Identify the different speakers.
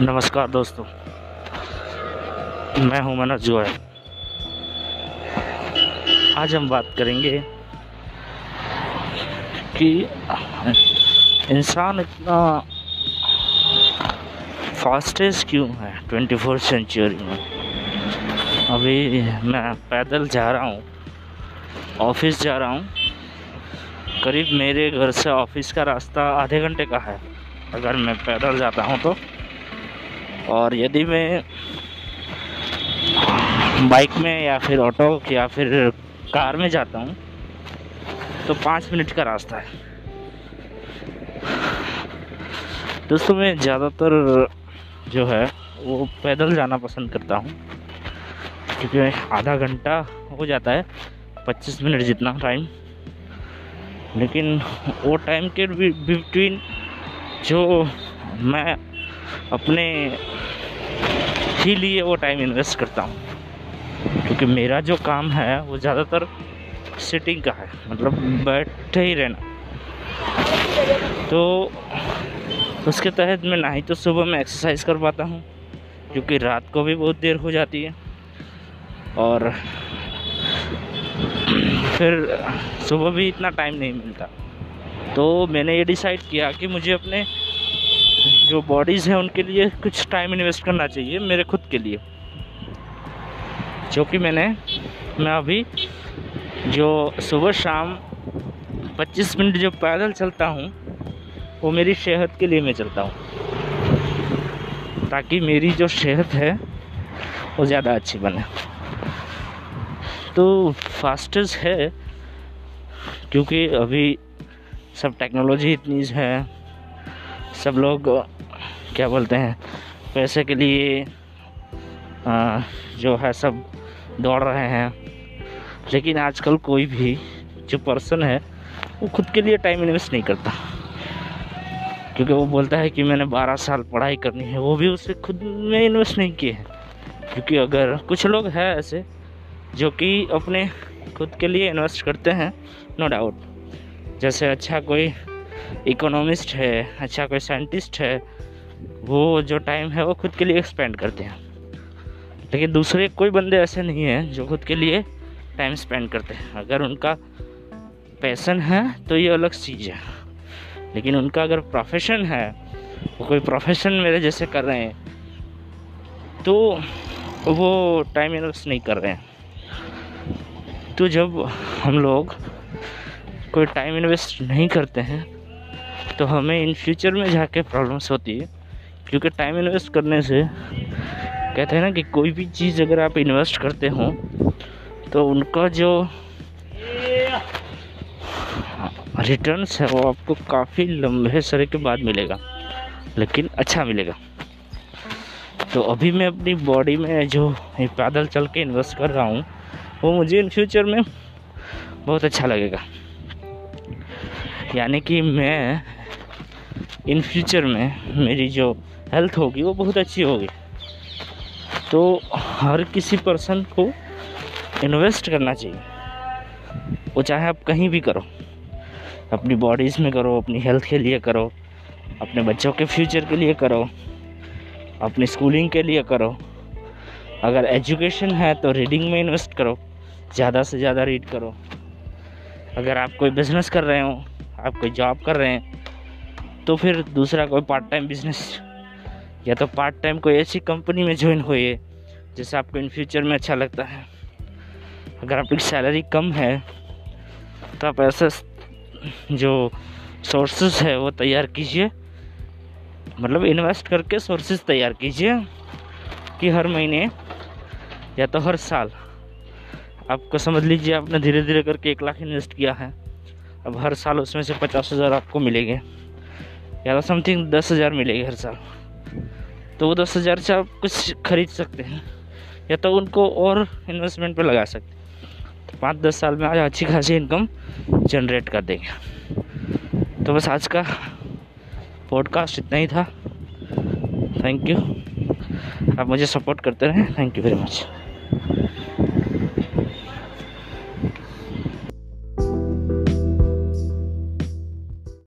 Speaker 1: नमस्कार दोस्तों। मैं हूँ मनोज गोयल। आज हम बात करेंगे कि इंसान इतना फास्टेस्ट क्यों है ट्वेंटी फोर सेंचुरी में? अभी मैं पैदल जा रहा हूँ, ऑफ़िस जा रहा हूँ। करीब मेरे घर से ऑफ़िस का रास्ता आधे घंटे का है। अगर मैं पैदल जाता हूँ तो और यदि मैं बाइक में या फिर ऑटो या फिर कार में जाता हूँ तो पाँच मिनट का रास्ता है। दोस्तों, मैं ज़्यादातर जो है, वो पैदल जाना पसंद करता हूँ, क्योंकि आधा घंटा हो जाता है, पच्चीस मिनट जितना टाइम लेकिन वो टाइम के बिटवीन जो मैं अपने ही लिए वो टाइम इन्वेस्ट करता हूँ। क्योंकि मेरा जो काम है, वो ज़्यादातर सिटिंग का है। मतलब बैठे ही रहना। तो उसके तहत मैं ना ही तो सुबह में एक्सरसाइज कर पाता हूँ, क्योंकि रात को भी बहुत देर हो जाती है। और फिर सुबह भी इतना टाइम नहीं मिलता। तो मैंने ये डिसाइड किया कि मुझे अपने जो बॉडीज़ हैं, उनके लिए कुछ टाइम इन्वेस्ट करना चाहिए मेरे खुद के लिए। जो कि मैंने, मैं अभी जो सुबह शाम 25 मिनट जो पैदल चलता हूँ, वो मेरी सेहत के लिए मैं चलता हूँ। ताकि मेरी जो सेहत है, वो ज़्यादा अच्छी बने। तो फास्टेस्ट है, क्योंकि अभी सब टेक्नोलॉजी इतनी है, सब लोग क्या बोलते हैं पैसे के लिए आ, जो है सब दौड़ रहे हैं। लेकिन आजकल कोई भी जो पर्सन है वो खुद के लिए टाइम इन्वेस्ट नहीं करता। क्योंकि वो बोलता है कि मैंने 12 साल पढ़ाई करनी है वो भी उसे खुद में इन्वेस्ट नहीं किए हैं। क्योंकि अगर कुछ लोग हैं ऐसे जो कि अपने खुद के लिए इन्वेस्ट करते हैं नो डाउट जैसे अच्छा कोई इकोनॉमिस्ट है अच्छा कोई साइंटिस्ट है वो जो टाइम है वो खुद के लिए एक्सपेंड करते हैं। लेकिन दूसरे कोई बंदे ऐसे नहीं हैं जो खुद के लिए टाइम स्पेंड करते हैं। अगर उनका पैसन है तो ये अलग चीज़ है। लेकिन उनका अगर प्रोफेशन है, वो कोई प्रोफेशन मेरे जैसे कर रहे हैं तो वो टाइम इन्वेस्ट नहीं कर रहे हैं। तो जब हम लोग कोई टाइम इन्वेस्ट नहीं करते हैं तो हमें इन फ्यूचर में जाके प्रॉब्लम्स होती है। क्योंकि टाइम इन्वेस्ट करने से कहते हैं ना कि कोई भी चीज़ अगर आप इन्वेस्ट करते हो तो उनका जो रिटर्न्स है वो आपको काफ़ी लंबे सरे के बाद मिलेगा, लेकिन अच्छा मिलेगा। तो अभी मैं अपनी बॉडी में जो पैदल चल के इन्वेस्ट कर रहा हूँ, वो मुझे इन फ्यूचर में बहुत अच्छा लगेगा। यानी कि मैं इन फ्यूचर में मेरी जो हेल्थ होगी, वो बहुत अच्छी होगी। तो हर किसी पर्सन को इन्वेस्ट करना चाहिए। वो चाहे आप कहीं भी करो, अपनी बॉडीज़ में करो, अपनी हेल्थ के लिए करो, अपने बच्चों के फ्यूचर के लिए करो, अपनी स्कूलिंग के लिए करो। अगर एजुकेशन है तो रीडिंग में इन्वेस्ट करो, ज़्यादा से ज़्यादा रीड करो। अगर आप कोई बिज़नेस कर रहे हो, आप कोई जॉब कर रहे हैं तो फिर दूसरा कोई पार्ट टाइम बिज़नेस या तो पार्ट टाइम कोई ऐसी कंपनी में ज्वाइन होइए जैसे आपको इन फ्यूचर में अच्छा लगता है। अगर आपकी सैलरी कम है तो आप ऐसे जो सोर्सेज है, वो तैयार कीजिए। मतलब इन्वेस्ट करके सोर्सेज तैयार कीजिए, कि हर महीने, या तो हर साल। आपको समझ लीजिए, आपने धीरे धीरे करके एक लाख इन्वेस्ट किया है। अब हर साल उसमें से पचास हज़ार आपको मिलेंगे। या तो समथिंग दस हज़ार मिलेगी हर साल। तो वो दस हज़ार से आप कुछ खरीद सकते हैं। या तो उनको और इन्वेस्टमेंट पे लगा सकते हैं। तो पाँच दस साल में आज अच्छी खासी इनकम जनरेट कर देंगे। तो बस आज का पॉडकास्ट इतना ही था। थैंक यू आप मुझे सपोर्ट करते रहें। Thank you very much